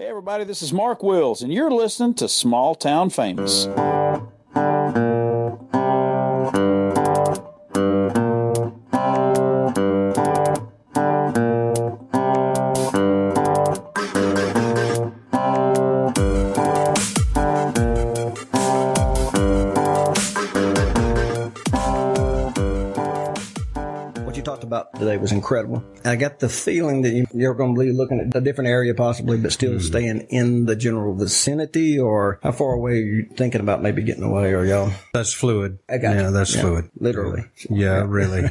Hey, everybody, this is Mark Wills, and you're listening to Small Town Famous. Today was incredible. I got the feeling that you, you're going to be looking at a different area possibly, but still staying in the general vicinity. Or how far away are you thinking about maybe getting away? Or y'all? That's fluid. I got yeah, you. that's Yeah, fluid. literally. Yeah, really.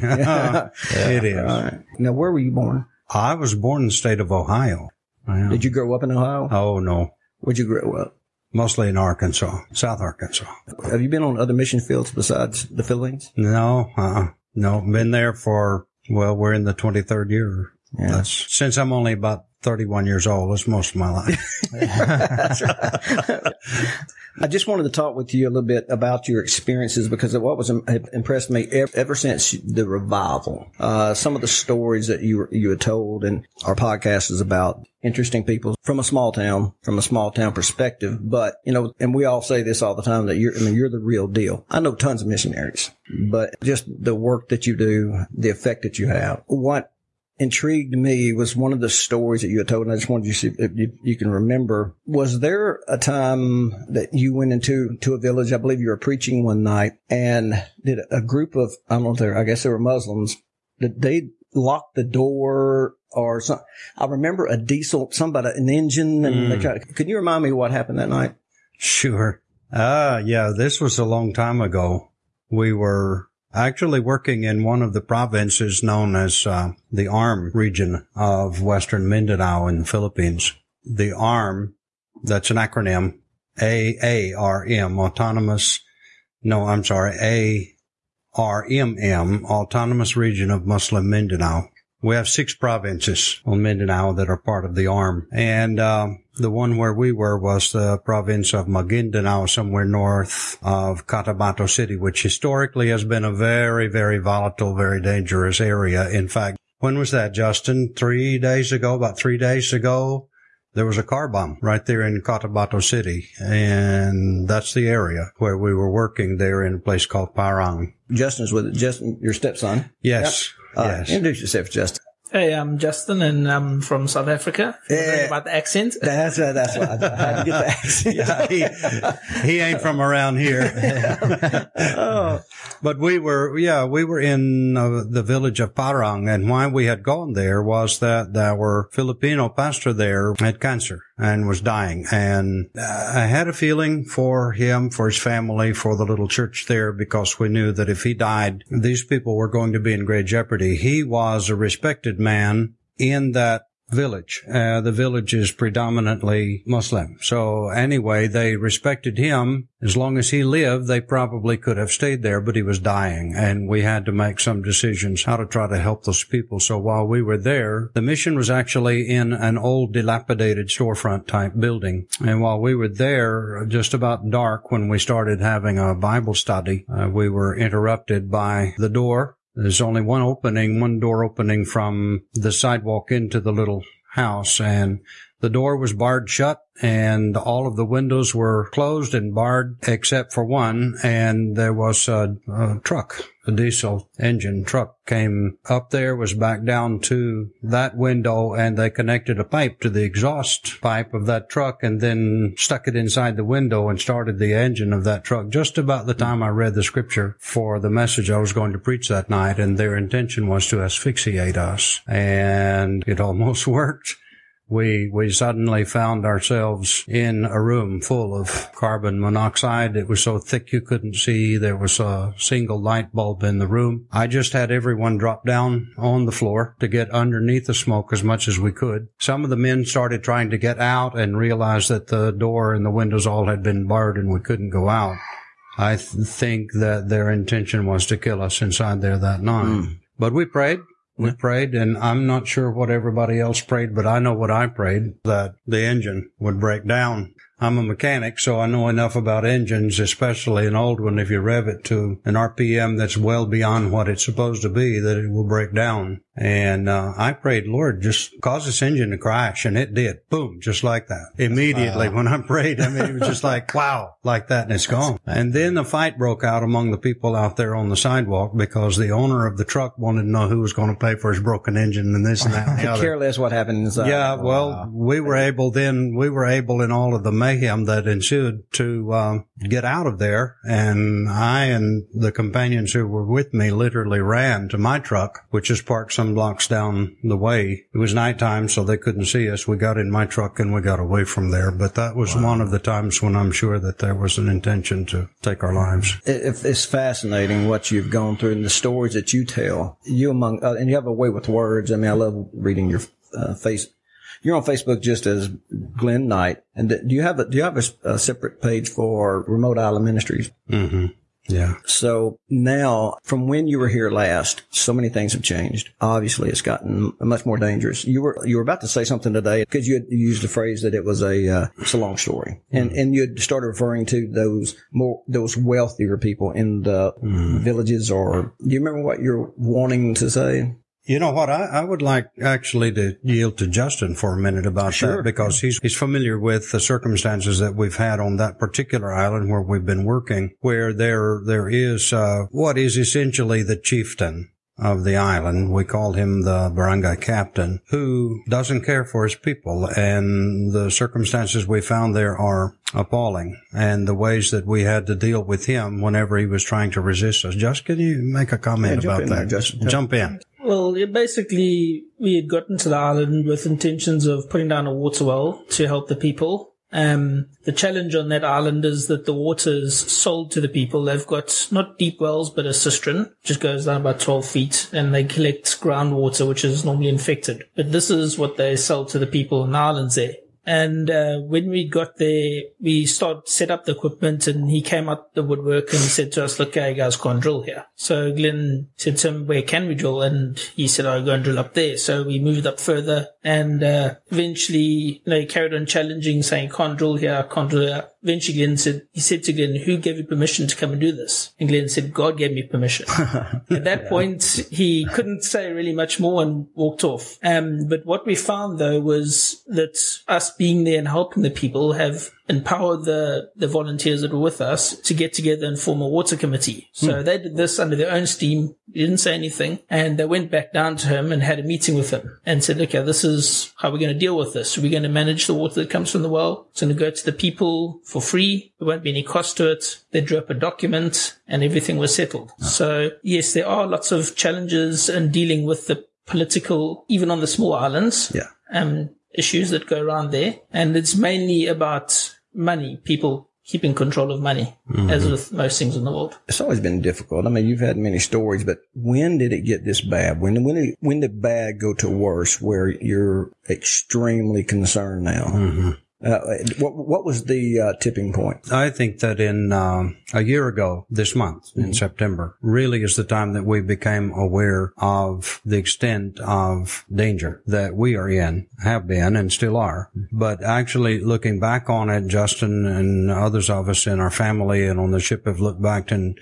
It is. Right. Now, where were you born? I was born in the state of Ohio. Yeah. Did you grow up in Ohio? Oh no, Where'd you grow up? mostly in Arkansas, South Arkansas. Have you been on other mission fields besides the Philippines? No, uh, no, been there for well, we're in the twenty third year. Yeah. That's since I'm only about thirty one years old. That's most of my life. I just wanted to talk with you a little bit about your experiences because what was impressed me ever, ever since the revival. Uh, some of the stories that you were, you had told, and our podcast is about interesting people from a small town, from a small town perspective. But you know, and we all say this all the time that you're, I mean, you're the real deal. I know tons of missionaries, but just the work that you do, the effect that you have. What intrigued me was one of the stories that you had told, and I just wanted you to see if you, you can remember. Was there a time that you went into to a village? I believe you were preaching one night, and did a group of I don't know if they're I guess they were Muslims. Did they lock the door or something? I remember a diesel, somebody an engine, and they tried, can you remind me what happened that night? Sure. Ah, yeah, this was a long time ago. We were actually working in one of the provinces known as uh, the ARM region of Western Mindanao in the Philippines. The ARM, that's an acronym, AARM, Autonomous, no, I'm sorry, ARMM, Autonomous Region of Muslim Mindanao. We have six provinces on Mindanao that are part of the ARM. And uh, the one where we were was the province of Maguindanao, somewhere north of Cotabato City, which historically has been a very, very volatile, very dangerous area. In fact, when was that, Justin? Three days ago, about three days ago, there was a car bomb right there in Cotabato City. And that's the area where we were working there in a place called Parang. Justin's with it. Justin, your stepson. Yes. Uh, yes. Introduce yourself, Justin. Hey, I'm Justin and I'm from South Africa. If you're wondering Yeah. About the accent. That's uh, that's why I had to get the accent. Yeah, he, he ain't from around here. Oh. But we were, yeah, we were in uh, the village of Parang, and why we had gone there was that our Filipino pastor there had cancer and was dying, and uh, I had a feeling for him, for his family, for the little church there, because we knew that if he died, these people were going to be in great jeopardy. He was a respected man in that village. Uh, the village is predominantly Muslim. So anyway, they respected him. As long as he lived, they probably could have stayed there, but he was dying and we had to make some decisions how to try to help those people. So while we were there, the mission was actually in an old dilapidated storefront type building. And while we were there, just about dark when we started having a Bible study, uh, we were interrupted by the door there's only one opening, one door opening from the sidewalk into the little house and the door was barred shut and all of the windows were closed and barred except for one and there was a, a truck, a diesel engine truck came up there, was back down to that window and they connected a pipe to the exhaust pipe of that truck and then stuck it inside the window and started the engine of that truck. Just about the time I read the scripture for the message I was going to preach that night and their intention was to asphyxiate us and it almost worked we we suddenly found ourselves in a room full of carbon monoxide. It was so thick you couldn't see. There was a single light bulb in the room. I just had everyone drop down on the floor to get underneath the smoke as much as we could. Some of the men started trying to get out and realized that the door and the windows all had been barred and we couldn't go out. I th- think that their intention was to kill us inside there that night. Hmm. But we prayed. We prayed, and I'm not sure what everybody else prayed, but I know what I prayed that the engine would break down. I'm a mechanic, so I know enough about engines, especially an old one. If you rev it to an RPM that's well beyond what it's supposed to be, that it will break down. And uh, I prayed, Lord, just cause this engine to crash, and it did. Boom, just like that. Immediately when I prayed, I mean, it was just like wow, like that, and it's gone. And then a fight broke out among the people out there on the sidewalk because the owner of the truck wanted to know who was going to pay for his broken engine and this and that. And the other. care less what happened inside. Yeah, well, we were able then, we were able in all of the mayhem that ensued to um, get out of there. And I and the companions who were with me literally ran to my truck, which is parked some blocks down the way. It was nighttime, so they couldn't see us. We got in my truck and we got away from there. But that was one of the times when I'm sure that there was an intention to take our lives. It, it's fascinating what you've gone through and the stories that you tell. You among, uh, and you have a way with words. I mean, I love reading your uh, face. You're on Facebook just as Glenn Knight. And do you have a, do you have a, a separate page for Remote Island Ministries? hmm Yeah. So now, from when you were here last, so many things have changed. Obviously, it's gotten much more dangerous. You were you were about to say something today because you had used the phrase that it was a uh, it's a long story, and and you had started referring to those more those wealthier people in the villages. Or do you remember what you're wanting to say? You know what? I, I would like actually to yield to Justin for a minute about Sure. that because he's he's familiar with the circumstances that we've had on that particular island where we've been working, where there there is uh, what is essentially the chieftain of the island. We call him the barangay captain, who doesn't care for his people, and the circumstances we found there are appalling, and the ways that we had to deal with him whenever he was trying to resist us. Just can you make a comment Yeah, about that? there, Justin. Jump in. Well, basically, we had gotten to the island with intentions of putting down a water well to help the people. Um, the challenge on that island is that the water is sold to the people. They've got not deep wells, but a cistern, which goes down about 12 feet, and they collect groundwater, which is normally infected. But this is what they sell to the people on the islands there. And uh, when we got there, we started set up the equipment, and he came out the woodwork and he said to us, "Look, guys can't drill here." So Glenn said to him, "Where can we drill?" And he said, "I'll go and drill up there." So we moved up further, and uh, eventually, you know, he carried on challenging, saying, "Can't drill here, can't drill here." Eventually, Glenn said, "He said to Glenn, who gave you permission to come and do this?" And Glenn said, "God gave me permission." At that point, he couldn't say really much more and walked off. Um, but what we found though was that us being there and helping the people have empowered the, the volunteers that were with us to get together and form a water committee. So they did this under their own steam. Didn't say anything. And they went back down to him and had a meeting with him and said, okay, this is how we're going to deal with this. We're going to manage the water that comes from the well. It's going to go to the people for free. There won't be any cost to it. They drew up a document and everything was settled. So yes, there are lots of challenges in dealing with the political, even on the small islands Yeah. um, issues that go around there. And it's mainly about money, people keeping control of money, as mm-hmm. with most things in the world. It's always been difficult. I mean, you've had many stories, but when did it get this bad? When when did, when did bad go to worse, where you're extremely concerned now? Mm-hmm. Uh, what what was the uh, tipping point? I think that in um, a year ago, this month in September, really is the time that we became aware of the extent of danger that we are in, have been, and still are. But actually, looking back on it, Justin and others of us in our family and on the ship have looked back and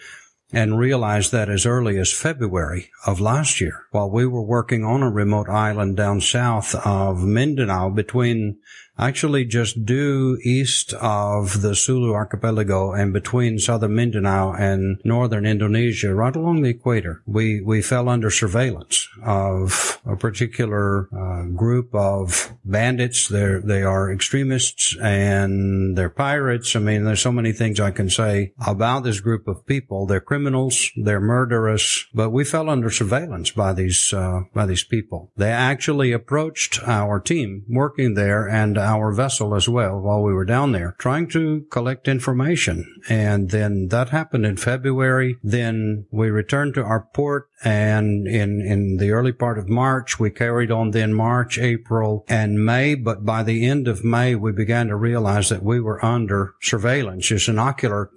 and realized that as early as February of last year, while we were working on a remote island down south of Mindanao between actually just due east of the Sulu archipelago and between southern Mindanao and northern Indonesia, right along the equator, we, we fell under surveillance of a particular uh, group of bandits. They're, they are extremists and they're pirates. I mean, there's so many things I can say about this group of people. They're criminals. They're murderous, but we fell under surveillance by these, uh, by these people. They actually approached our team working there and our vessel as well while we were down there trying to collect information. And then that happened in February. Then we returned to our port and in, in the early part of March, we carried on then March, April, and May. But by the end of May, we began to realize that we were under surveillance, just an ocular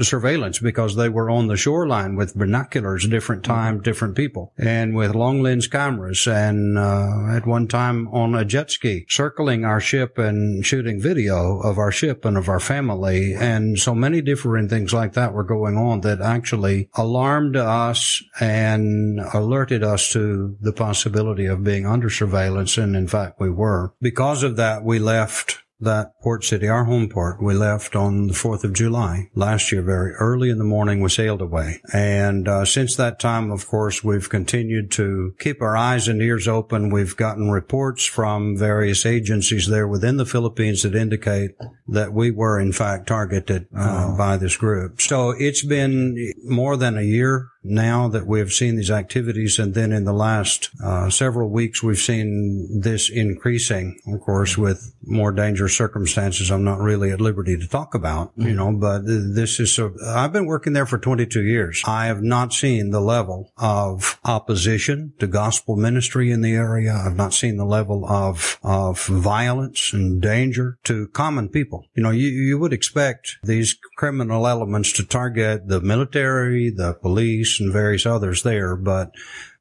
surveillance because they were on the shoreline with binoculars, different time, different people, and with long lens cameras, and uh, at one time on a jet ski, circling our ship and shooting video of our ship and of our family, and so many different things like that were going on that actually alarmed us and alerted us to the possibility of being under surveillance, and in fact we were. Because of that, we left that port city, our home port, we left on the 4th of July last year, very early in the morning, we sailed away. And uh, since that time, of course, we've continued to keep our eyes and ears open. We've gotten reports from various agencies there within the Philippines that indicate that we were in fact targeted uh, by this group. So it's been more than a year now that we have seen these activities. And then in the last uh, several weeks, we've seen this increasing, of course, with more dangerous circumstances I'm not really at liberty to talk about, you know, but this is, i I've been working there for 22 years. I have not seen the level of opposition to gospel ministry in the area. I've not seen the level of, of violence and danger to common people. You know, you, you would expect these criminal elements to target the military, the police, and various others there, but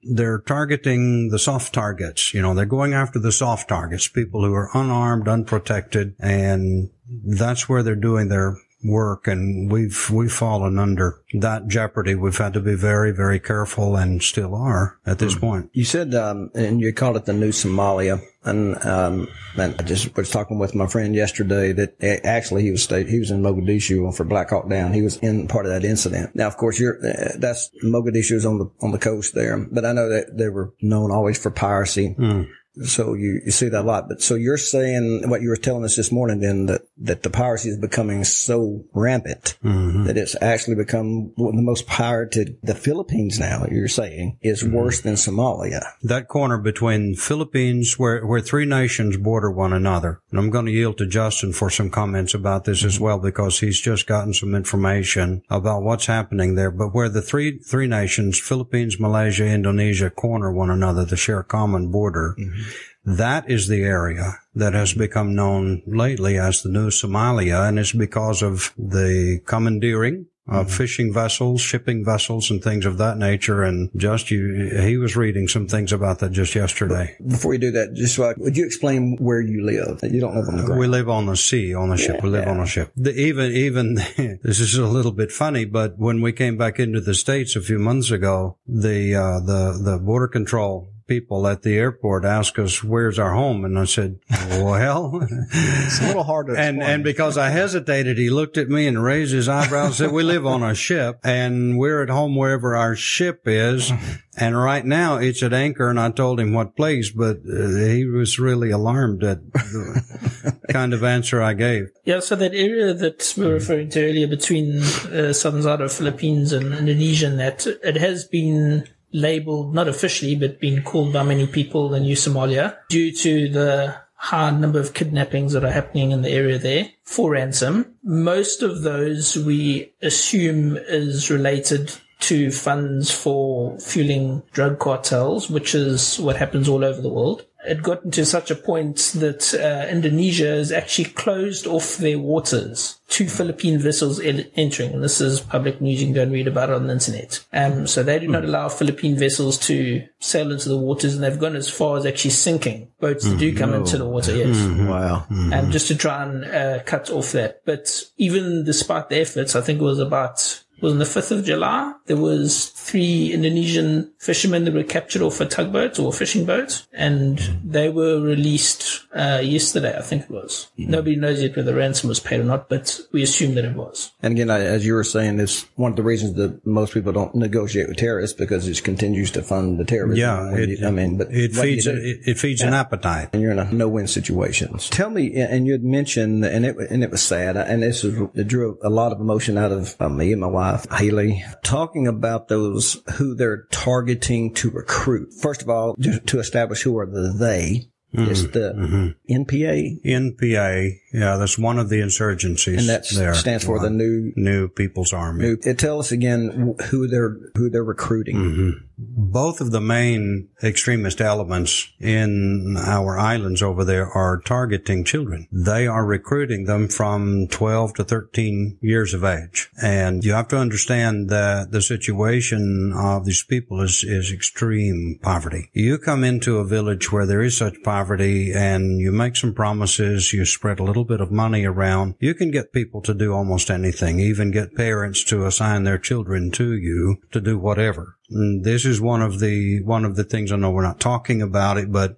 they're targeting the soft targets. You know, they're going after the soft targets, people who are unarmed, unprotected, and that's where they're doing their work and we've we've fallen under that jeopardy. We've had to be very very careful and still are at this point. You said, um, and you called it the new Somalia. And, um, and I just was talking with my friend yesterday that eh, actually he was state, he was in Mogadishu for Black Hawk Down. He was in part of that incident. Now, of course, you're, uh, that's Mogadishu is on the, on the coast there, but I know that they were known always for piracy. So you, you see that a lot. But so you're saying what you were telling us this morning then that, that the piracy is becoming so rampant mm-hmm. that it's actually become one of the most pirated. The Philippines now, you're saying, is mm-hmm. worse than Somalia. That corner between Philippines, where, where three nations border one another. And I'm going to yield to Justin for some comments about this as mm-hmm. well, because he's just gotten some information about what's happening there. But where the three, three nations, Philippines, Malaysia, Indonesia, corner one another, they share a common border. That is the area that has become known lately as the new Somalia, and it's because of the commandeering of fishing vessels, shipping vessels, and things of that nature. And just you, he was reading some things about that just yesterday. Before you do that, just would you explain where you live? You don't live on the ground. We live on the sea, on the ship. We live on a ship. The, even, even, this is a little bit funny, but when we came back into the States a few months ago, the, uh, the, the border control people at the airport asked us, where's our home? And I said, well, it's a little hard to and, explain. and because I hesitated, he looked at me and raised his eyebrows and said, we live on a ship and we're at home wherever our ship is. And right now it's at anchor. And I told him what place, but uh, he was really alarmed at the kind of answer I gave. Yeah, so that area that we were referring to earlier between uh, southern side of Philippines and Indonesia, that it has been labeled, not officially, but been called by many people the new Somalia due to the high number of kidnappings that are happening in the area there for ransom. Most of those we assume is related to funds for fueling drug cartels, which is what happens all over the world. It gotten to such a point that uh, Indonesia has actually closed off their waters to Philippine vessels en- entering. And this is public news. You can go and read about it on the internet. Um, so they do not allow Philippine vessels to sail into the waters, and they've gone as far as actually sinking boats that do come into the water. Yes wow. um, just to try and uh, cut off that. But even despite the efforts, I think it was about was on the 5th of July. There was three Indonesian fishermen that were captured off a tugboat or a fishing boat, and they were released uh, yesterday, I think it was. Nobody knows yet whether the ransom was paid or not, but we assume that it was. And again, I- as you were saying, it's one of the reasons that most people don't negotiate with terrorists because it continues to fund the terrorism. Yeah, it- you- I mean, but It what do you feeds, do? it, it feeds an appetite. and you're in a no-win situation. Tell me, and you had mentioned, and it and it was sad, and this is, it drew a lot of emotion out of uh, me and my wife, Haley, talking about those who they're targeting to recruit. First of all, just to establish who are the they. Mm-hmm. Is the mm-hmm. NPA, NPA, yeah, that's one of the insurgencies. and that stands for the new New People's Army. New, it tell us again who they're who they're recruiting. Mm-hmm. Both of the main extremist elements in our islands over there are targeting children. They are recruiting them from 12 to 13 years of age. And you have to understand that the situation of these people is, is extreme poverty. You come into a village where there is such poverty and you make some promises, you spread a little bit of money around, you can get people to do almost anything, even get parents to assign their children to you to do whatever. And this is one of the, one of the things I know we're not talking about it, but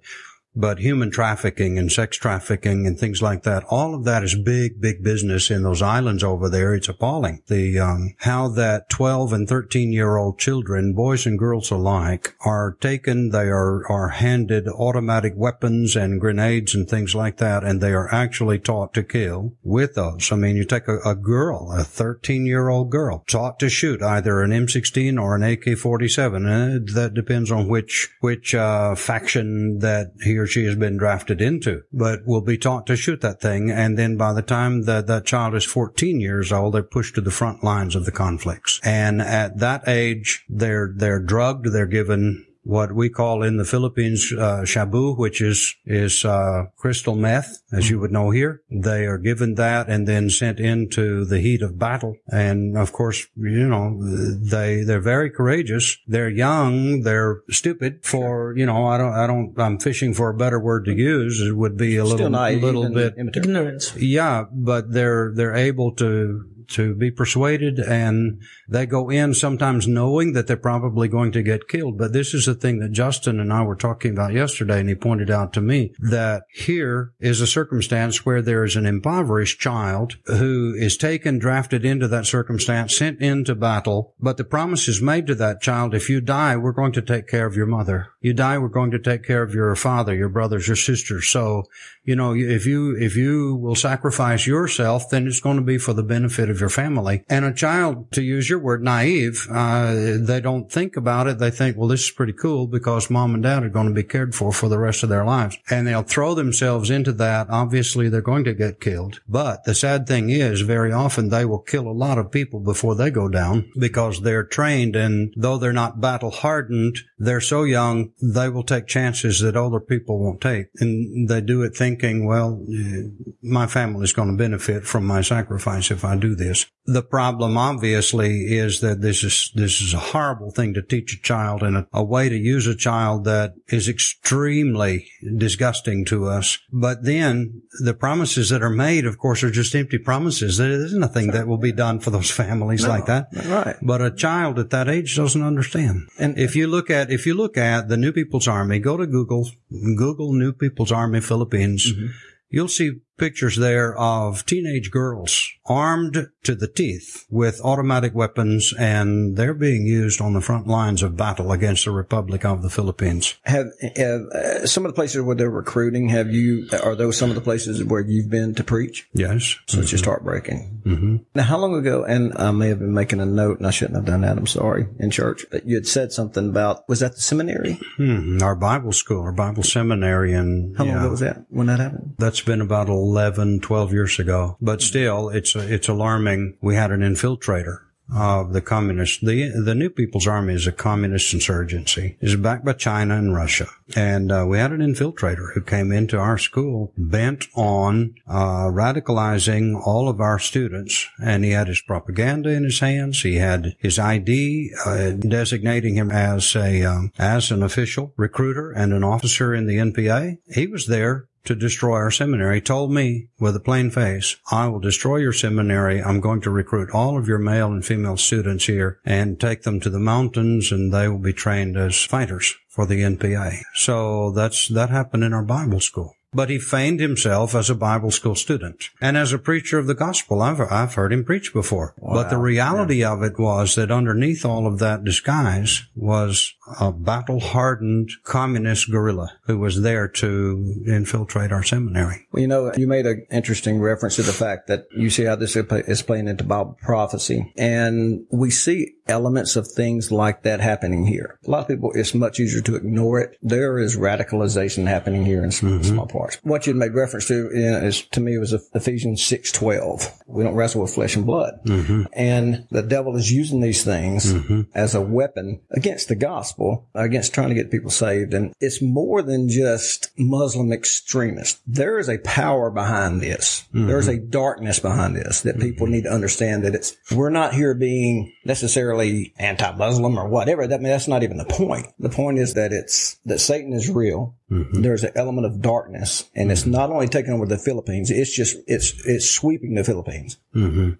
but human trafficking and sex trafficking and things like that, all of that is big, big business in those islands over there. It's appalling. The, um, how that 12 and 13 year old children, boys and girls alike, are taken, they are, are handed automatic weapons and grenades and things like that, and they are actually taught to kill with those. I mean, you take a, a girl, a 13 year old girl, taught to shoot either an M16 or an AK-47. And that depends on which, which, uh, faction that he or she has been drafted into, but will be taught to shoot that thing. And then by the time that that child is 14 years old, they're pushed to the front lines of the conflicts. And at that age, they're, they're drugged, they're given what we call in the Philippines uh, shabu, which is is uh, crystal meth, as you would know here. They are given that and then sent into the heat of battle. And of course, you know, they they're very courageous. They're young. They're stupid. For you know, I don't I don't I'm fishing for a better word to use. It would be a Still little naive little bit. Ignorance. yeah, but they're they're able to to be persuaded and they go in sometimes knowing that they're probably going to get killed. But this is the thing that Justin and I were talking about yesterday and he pointed out to me that here is a circumstance where there is an impoverished child who is taken, drafted into that circumstance, sent into battle, but the promise is made to that child, if you die, we're going to take care of your mother. You die, we're going to take care of your father, your brothers, your sisters. So, you know, if you, if you will sacrifice yourself, then it's going to be for the benefit of your family. And a child, to use your word, naive, uh, they don't think about it. They think, well, this is pretty cool because mom and dad are going to be cared for for the rest of their lives. And they'll throw themselves into that. Obviously, they're going to get killed. But the sad thing is, very often they will kill a lot of people before they go down because they're trained. And though they're not battle hardened, they're so young, they will take chances that older people won't take. And they do it thinking, well, eh, my family is going to benefit from my sacrifice if I do this. The problem obviously is that this is, this is a horrible thing to teach a child and a, a way to use a child that is extremely disgusting to us. But then the promises that are made, of course, are just empty promises. There's nothing that will be done for those families like that. Right. But a child at that age doesn't understand. And- if you look at, if you look at the New People's Army, go to Google, Google New People's Army Philippines. Mm-hmm. You'll see pictures there of teenage girls armed to the teeth with automatic weapons and they're being used on the front lines of battle against the Republic of the Philippines. Have, have uh, some of the places where they're recruiting? Have you? Are those some of the places where you've been to preach? Yes. So it's just heartbreaking. Mm-hmm. Now, how long ago? And I may have been making a note, and I shouldn't have done that. I'm sorry. In church, that you had said something about was that the seminary? Hmm. Our Bible school, our Bible seminary and How long yeah. ago was that when that happened? That's been about 11, 12 years ago. But still, it's, it's alarming. We had an infiltrator of the communists. The, the New People's Army is a communist insurgency. It's backed by China and Russia. And, uh, we had an infiltrator who came into our school bent on, uh, radicalizing all of our students. And he had his propaganda in his hands. He had his ID, uh, designating him as a, um, as an official recruiter and an officer in the NPA. He was there to destroy our seminary told me with a plain face, I will destroy your seminary. I'm going to recruit all of your male and female students here and take them to the mountains and they will be trained as fighters for the NPA. So that's, that happened in our Bible school. But he feigned himself as a Bible school student and as a preacher of the gospel. I've, I've heard him preach before. But the reality of it was that underneath all of that disguise was a battle hardened communist guerrilla who was there to infiltrate our seminary. Well, you know, you made an interesting reference to the fact that you see how this is playing into Bible prophecy. And we see elements of things like that happening here. A lot of people, it's much easier to ignore it. There is radicalization happening here in small, mm-hmm. small part. Parts. What you made reference to is to me was Ephesians six twelve. We don't wrestle with flesh and blood, mm-hmm. and the devil is using these things mm-hmm. as a weapon against the gospel, against trying to get people saved. And it's more than just Muslim extremists. There is a power behind this. Mm-hmm. There is a darkness behind this that people need to understand. That it's we're not here being necessarily anti-Muslim or whatever. That I mean, that's not even the point. The point is that it's that Satan is real. There's an element of darkness, and it's not only taking over the Philippines. It's just it's it's sweeping the Philippines.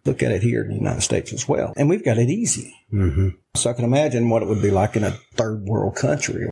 Look at it here in the United States as well, and we've got it easy. So I can imagine what it would be like in a third world country.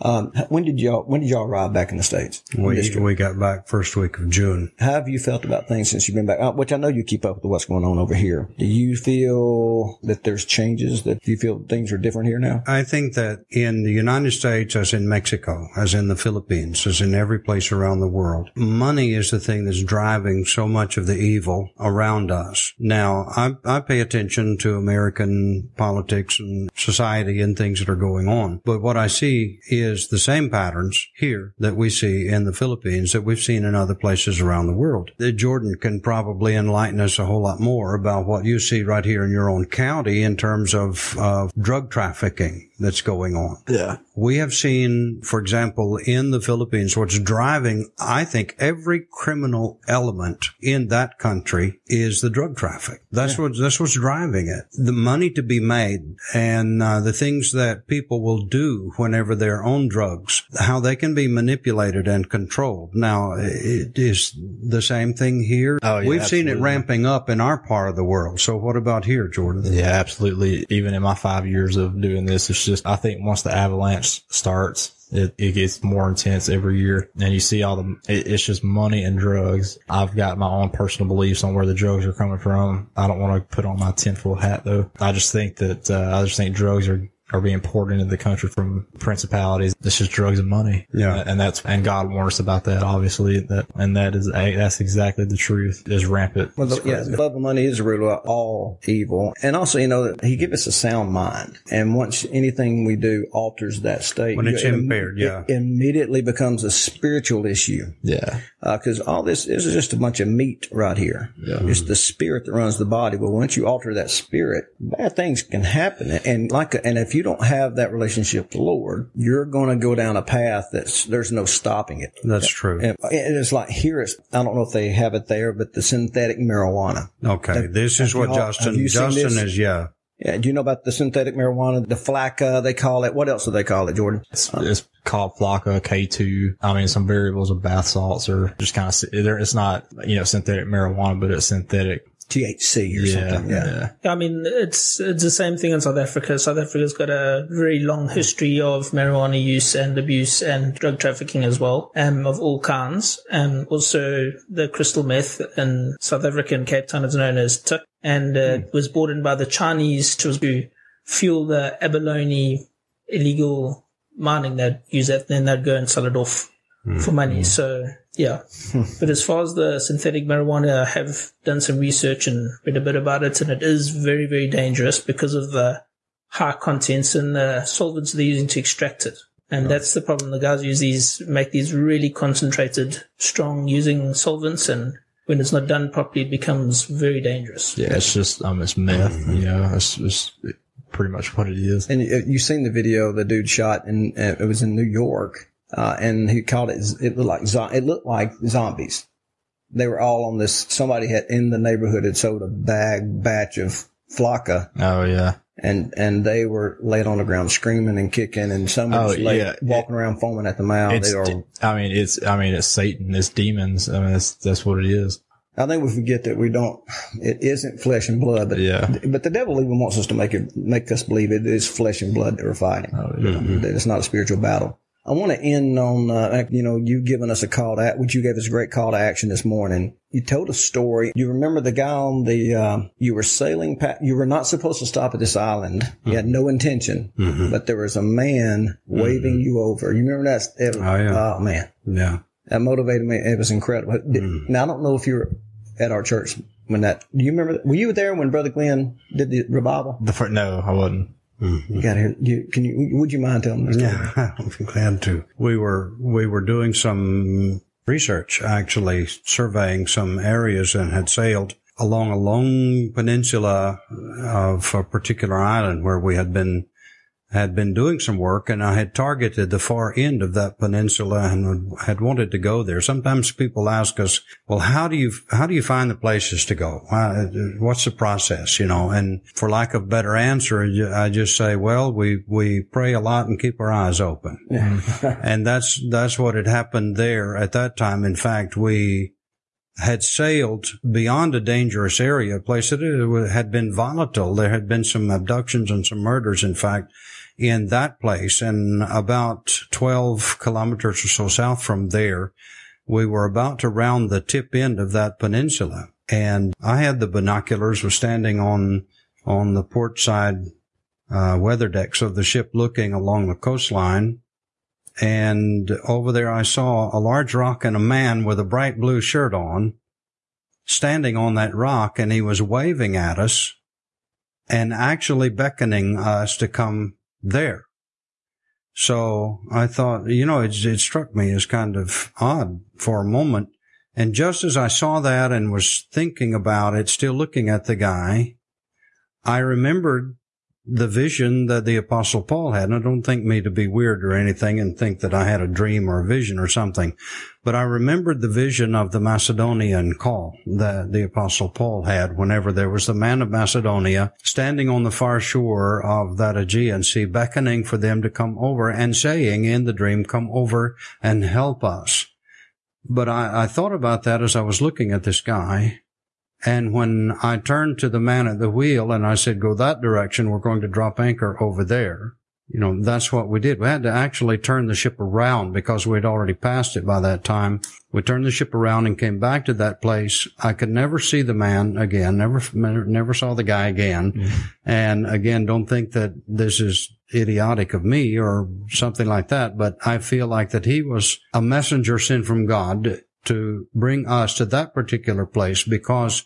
Um, when did y'all when did y'all arrive back in the states? We, we got back first week of June. How have you felt about things since you've been back? Uh, which I know you keep up with what's going on over here. Do you feel that there's changes? That you feel things are different here now? I think that in the United States, as in Mexico, as in the Philippines, as in every place around the world, money is the thing that's driving so much of the evil around us. Now, I, I pay attention to American politics and society and things that are going on. But what I see is the same patterns here that we see in the Philippines that we've seen in other places around the world. Jordan can probably enlighten us a whole lot more about what you see right here in your own county in terms of, of drug trafficking that's going on. Yeah. We have seen, for example, in the Philippines, what's driving, I think, every criminal element in that country is the drug traffic. That's what that's what's driving it. The money to be made and uh, the things that people will do whenever they're on drugs, how they can be manipulated and controlled. Now, it is the same thing here. Oh, yeah, We've seen it ramping up in our part of the world. So what about here, Jordan? Yeah, absolutely. Even in my five years of doing this, it's just, I think once the avalanche starts, it, it gets more intense every year. And you see all the, it, it's just money and drugs. I've got my own personal beliefs on where the drugs are coming from. I don't want to put on my tinfoil hat though. I just think that, uh, I just think drugs are, are being poured into the country from principalities. It's just drugs and money. Yeah. And that's, and God warned us about that, obviously. That, and that is, a, that's exactly the truth is rampant. Well, the, yeah, the love of money is the root of all evil. And also, you know, he gives us a sound mind. And once anything we do alters that state, When it's it- impaired, yeah. It immediately becomes a spiritual issue. Yeah. Uh, because all this is just a bunch of meat right here. It's the spirit that runs the body. But once you alter that spirit, bad things can happen. And like, and if you don't have that relationship with the Lord, you're going to go down a path that's, there's no stopping it. That's true. And it's like here, it's, I don't know if they have it there, but the synthetic marijuana. Okay, this is what you all- Justin have you seen Justin is. Yeah, Yeah. Do you know about the synthetic marijuana? The flakka, they call it. What else do they call it, Jordan? It's, it's called Flakka K2. I mean, some variables of bath salts are just kind of, it's not, you know, synthetic marijuana, but it's synthetic. THC or Yeah. something. Yeah. yeah. I mean, it's it's the same thing in South Africa. South Africa's got a very long history of marijuana use and abuse and drug trafficking as well, um, of all kinds. And also the crystal meth in South Africa and Cape Town is known as tik, and uh, it was brought in by the Chinese to to fuel the abalone illegal mining. They'd use that, then they'd go and sell it off for money. So yeah. But as far as the synthetic marijuana, I have done some research and read a bit about it, and it is very, very dangerous because of the high contents and the solvents they're using to extract it. And that's the problem. The guys use these, make these really concentrated, strong using solvents, and when it's not done properly, it becomes very dangerous. Yeah. It's just, um, it's meth, you know, it's just pretty much what it is. And you- you've seen the video the dude shot, and uh, it was in New York, uh, and he called it. It looked like zo- it looked like zombies. They were all on this. Somebody had in the neighborhood had sold a bag batch of flakka, Oh, yeah. and and they were laid on the ground screaming and kicking, and some was Oh, laid, yeah. walking around foaming at the mouth. It's, They are, I mean, it's, I mean, it's Satan, it's demons. I mean, that's, that's what it is. I think we forget that we don't. It isn't flesh and blood, but Yeah. But the devil even wants us to make it make us believe it is flesh and blood that we're fighting. Oh, yeah. That it's not a spiritual battle. I want to end on, uh, you know, you giving us a call to, which you gave us a great call to action this morning. You told a story. You remember the guy on the, uh, you were sailing past, you were not supposed to stop at this island. You had no intention, but there was a man waving you over. You remember that? It- Oh, yeah. Oh man. yeah. That motivated me. It was incredible. Did- Now I don't know if you were at our church when that, do you remember, were you there when Brother Glenn did the revival? The fir- no, I wasn't. Mm-hmm. You got here. You, can you, would you mind telling me? Yeah, be glad to. We were we were doing some research, actually surveying some areas and had sailed along a long peninsula of a particular island where we had been had been doing some work and I had targeted the far end of that peninsula and had wanted to go there. Sometimes people ask us, well, how do you, how do you find the places to go? What's the process, you know? And for lack of better answer, I just say, well, we, we pray a lot and keep our eyes open. and that's, that's what had happened there at that time. In fact, we, had sailed beyond a dangerous area, a place that had been volatile. There had been some abductions and some murders, in fact, in that place. And about 12 kilometers or so south from there, we were about to round the tip end of that peninsula. And I had the binoculars, was standing on, on the port side, uh, weather decks of the ship looking along the coastline. And over there I saw a large rock and a man with a bright blue shirt on standing on that rock and he was waving at us and actually beckoning us to come there. So I thought, you know, it, it struck me as kind of odd for a moment. And just as I saw that and was thinking about it, still looking at the guy, I remembered the vision that the apostle Paul had. And I don't think me to be weird or anything and think that I had a dream or a vision or something, but I remembered the vision of the Macedonian call that the apostle Paul had whenever there was the man of Macedonia standing on the far shore of that Aegean Sea, beckoning for them to come over and saying in the dream, come over and help us. But I, I thought about that as I was looking at this guy and when I turned to the man at the wheel and I said, go that direction, we're going to drop anchor over there. You know, that's what we did. We had to actually turn the ship around because we'd already passed it by that time. We turned the ship around and came back to that place. I could never see the man again, never, never saw the guy again. Mm-hmm. And again, don't think that this is idiotic of me or something like that, but I feel like that he was a messenger sent from God to bring us to that particular place because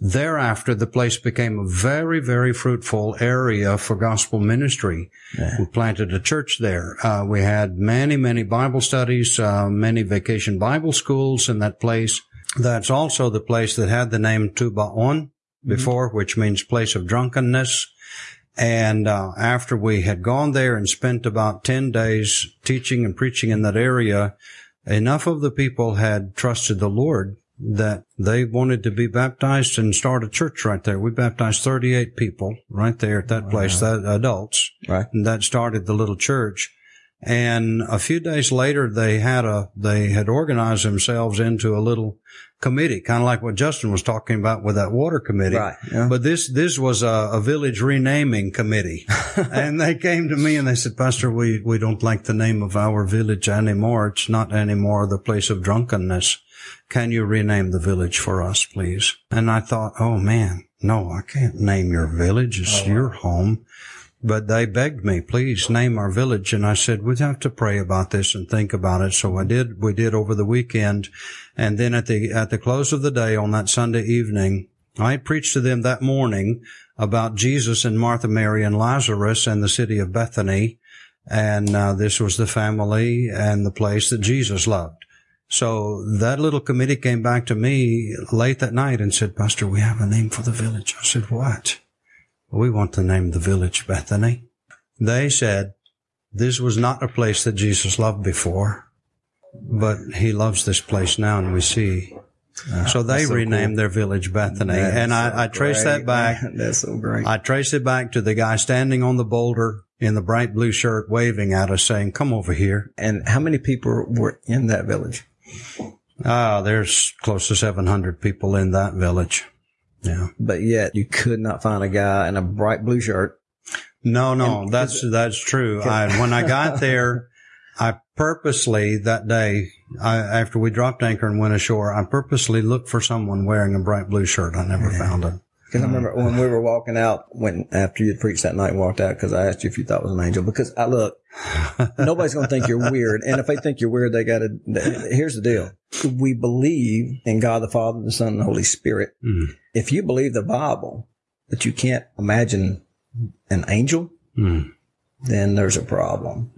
Thereafter, the place became a very, very fruitful area for gospel ministry. Yeah. We planted a church there. Uh, we had many, many Bible studies, uh, many vacation Bible schools in that place. That's also the place that had the name Tubaon before, mm-hmm. which means place of drunkenness. And uh, after we had gone there and spent about 10 days teaching and preaching in that area, enough of the people had trusted the Lord that they wanted to be baptized and start a church right there. We baptized 38 people right there at that place, that adults. Right. And that started the little church. And a few days later, they had a, they had organized themselves into a little committee, kind of like what Justin was talking about with that water committee. Right. Yeah. But this, this was a, a village renaming committee. and they came to me and they said, Pastor, we, we don't like the name of our village anymore. It's not anymore the place of drunkenness. Can you rename the village for us, please? And I thought, oh man, no, I can't name your village. It's oh, your home. But they begged me, please name our village. And I said, we'd have to pray about this and think about it. So I did, we did over the weekend. And then at the, at the close of the day on that Sunday evening, I preached to them that morning about Jesus and Martha, Mary, and Lazarus and the city of Bethany. And uh, this was the family and the place that Jesus loved. So that little committee came back to me late that night and said, Pastor, we have a name for the village. I said, what? We want to name the village Bethany. They said, this was not a place that Jesus loved before, but he loves this place now and we see. Uh, so they so renamed cool. their village Bethany. That's and I, so I traced that back. That's so great. I traced it back to the guy standing on the boulder in the bright blue shirt waving at us saying, come over here. And how many people were in that village? Ah, there's close to 700 people in that village. Yeah. But yet you could not find a guy in a bright blue shirt. No, no, and that's, that's true. I, when I got there, I purposely that day, I, after we dropped anchor and went ashore, I purposely looked for someone wearing a bright blue shirt. I never yeah. found it. Because I remember when we were walking out, when after you preached that night and walked out, because I asked you if you thought it was an angel. Because I look, nobody's going to think you're weird, and if they think you're weird, they got to. Here's the deal: we believe in God the Father, the Son, and the Holy Spirit. Mm. If you believe the Bible, but you can't imagine an angel, mm. then there's a problem.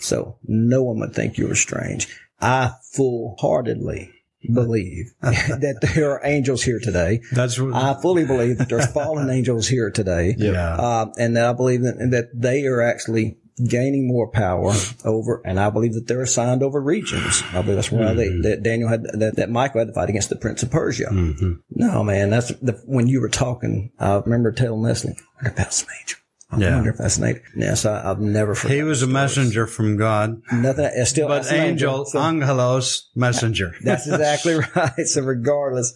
So no one would think you were strange. I full heartedly believe that there are angels here today. That's what, I fully believe that there's fallen angels here today. yeah. Uh, and that I believe that, that they are actually gaining more power over, and I believe that they're assigned over regions. I believe that's why they, that Daniel had, that, that Michael had to fight against the Prince of Persia. No, man, that's the, when you were talking, I remember telling Leslie, I wonder if that's angel. I Yeah. wonder if that's an angel. Yes, I, I've never he was a messenger from God, Nothing, it's still, but that's an angel, So- angelos, messenger. that's exactly right. So regardless,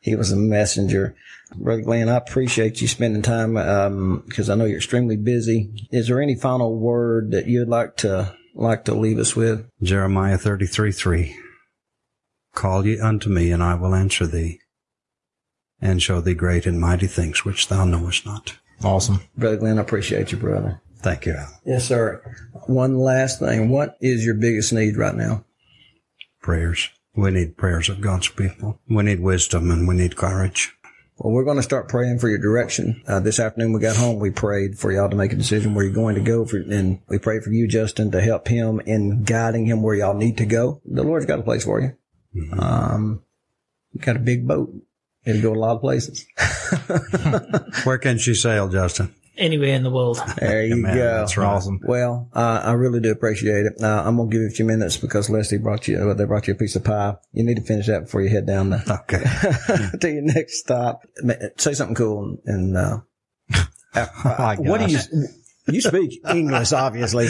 he was a messenger. Brother Glenn, I appreciate you spending time um, because I know you're extremely busy. Is there any final word that you'd like to like to leave us with? Jeremiah 33 3. Call ye unto me, and I will answer thee, and show thee great and mighty things which thou knowest not. Awesome. Brother Glenn, I appreciate you, brother. Thank you. Yes, sir. One last thing. What is your biggest need right now? Prayers. We need prayers of God's people. We need wisdom and we need courage. Well, we're going to start praying for your direction. Uh, this afternoon we got home, we prayed for y'all to make a decision where you're going to go for, and we prayed for you, Justin, to help him in guiding him where y'all need to go. The Lord's got a place for you. Um, you got a big boat. It'll go a lot of places. Where can she sail, Justin? Anywhere in the world. There you Man, go. that's. Awesome. Well, uh, I really do appreciate it. Uh, I'm gonna give you a few minutes because Leslie brought you. Uh, they brought you a piece of pie. You need to finish that before you head down to, Okay. to your next stop. Say something cool and. Uh, my what do you? You speak English, obviously,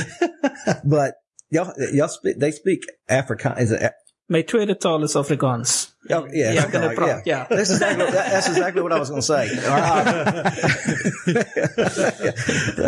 but y'all y'all speak. They speak Afrikaans. My tweede taal is Afrikaans. Y'all, yeah, Yeah, gonna pro- yeah. That's exactly that's exactly what I was going to say. All right.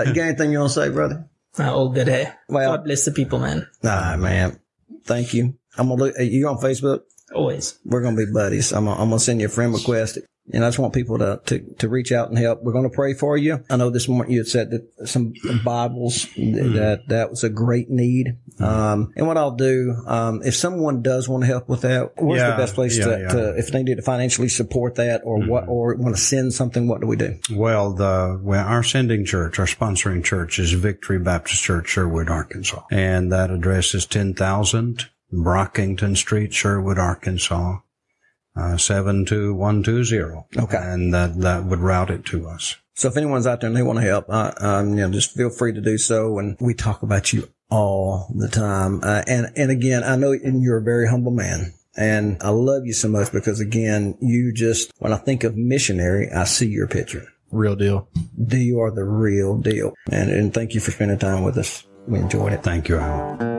You got anything you want to say, brother? Uh, all good, hey? Well- God bless the people, man. Nah, man. Thank you. I'm gonna look. You on Facebook? Always. We're gonna be buddies. I'm gonna, I'm gonna send you a friend request. And I just want people to, to, to reach out and help. We're going to pray for you. I know this morning you had said that some Bibles, that, that was a great need. Um, and what I'll do, um, if someone does want to help with that, where's Yeah, the best place yeah, to, yeah. to, if they need to financially support that or what, or want to send something, what do we do? Well, the well, our sending church, our sponsoring church is Victory Baptist Church, Sherwood, Arkansas, and that address is ten thousand Brockington Street, Sherwood, Arkansas, uh, seven two one two zero. Okay. and that that would route it to us. So if anyone's out there and they want to help, uh, um, you know, just feel free to do so. And we talk about you all the time. Uh, and, and again, I know you're a very humble man. And I love you so much because again, you just, when I think of missionary, I see your picture. Real deal. You are the real deal. And, and thank you for spending time with us. We enjoyed it. Thank you, Al.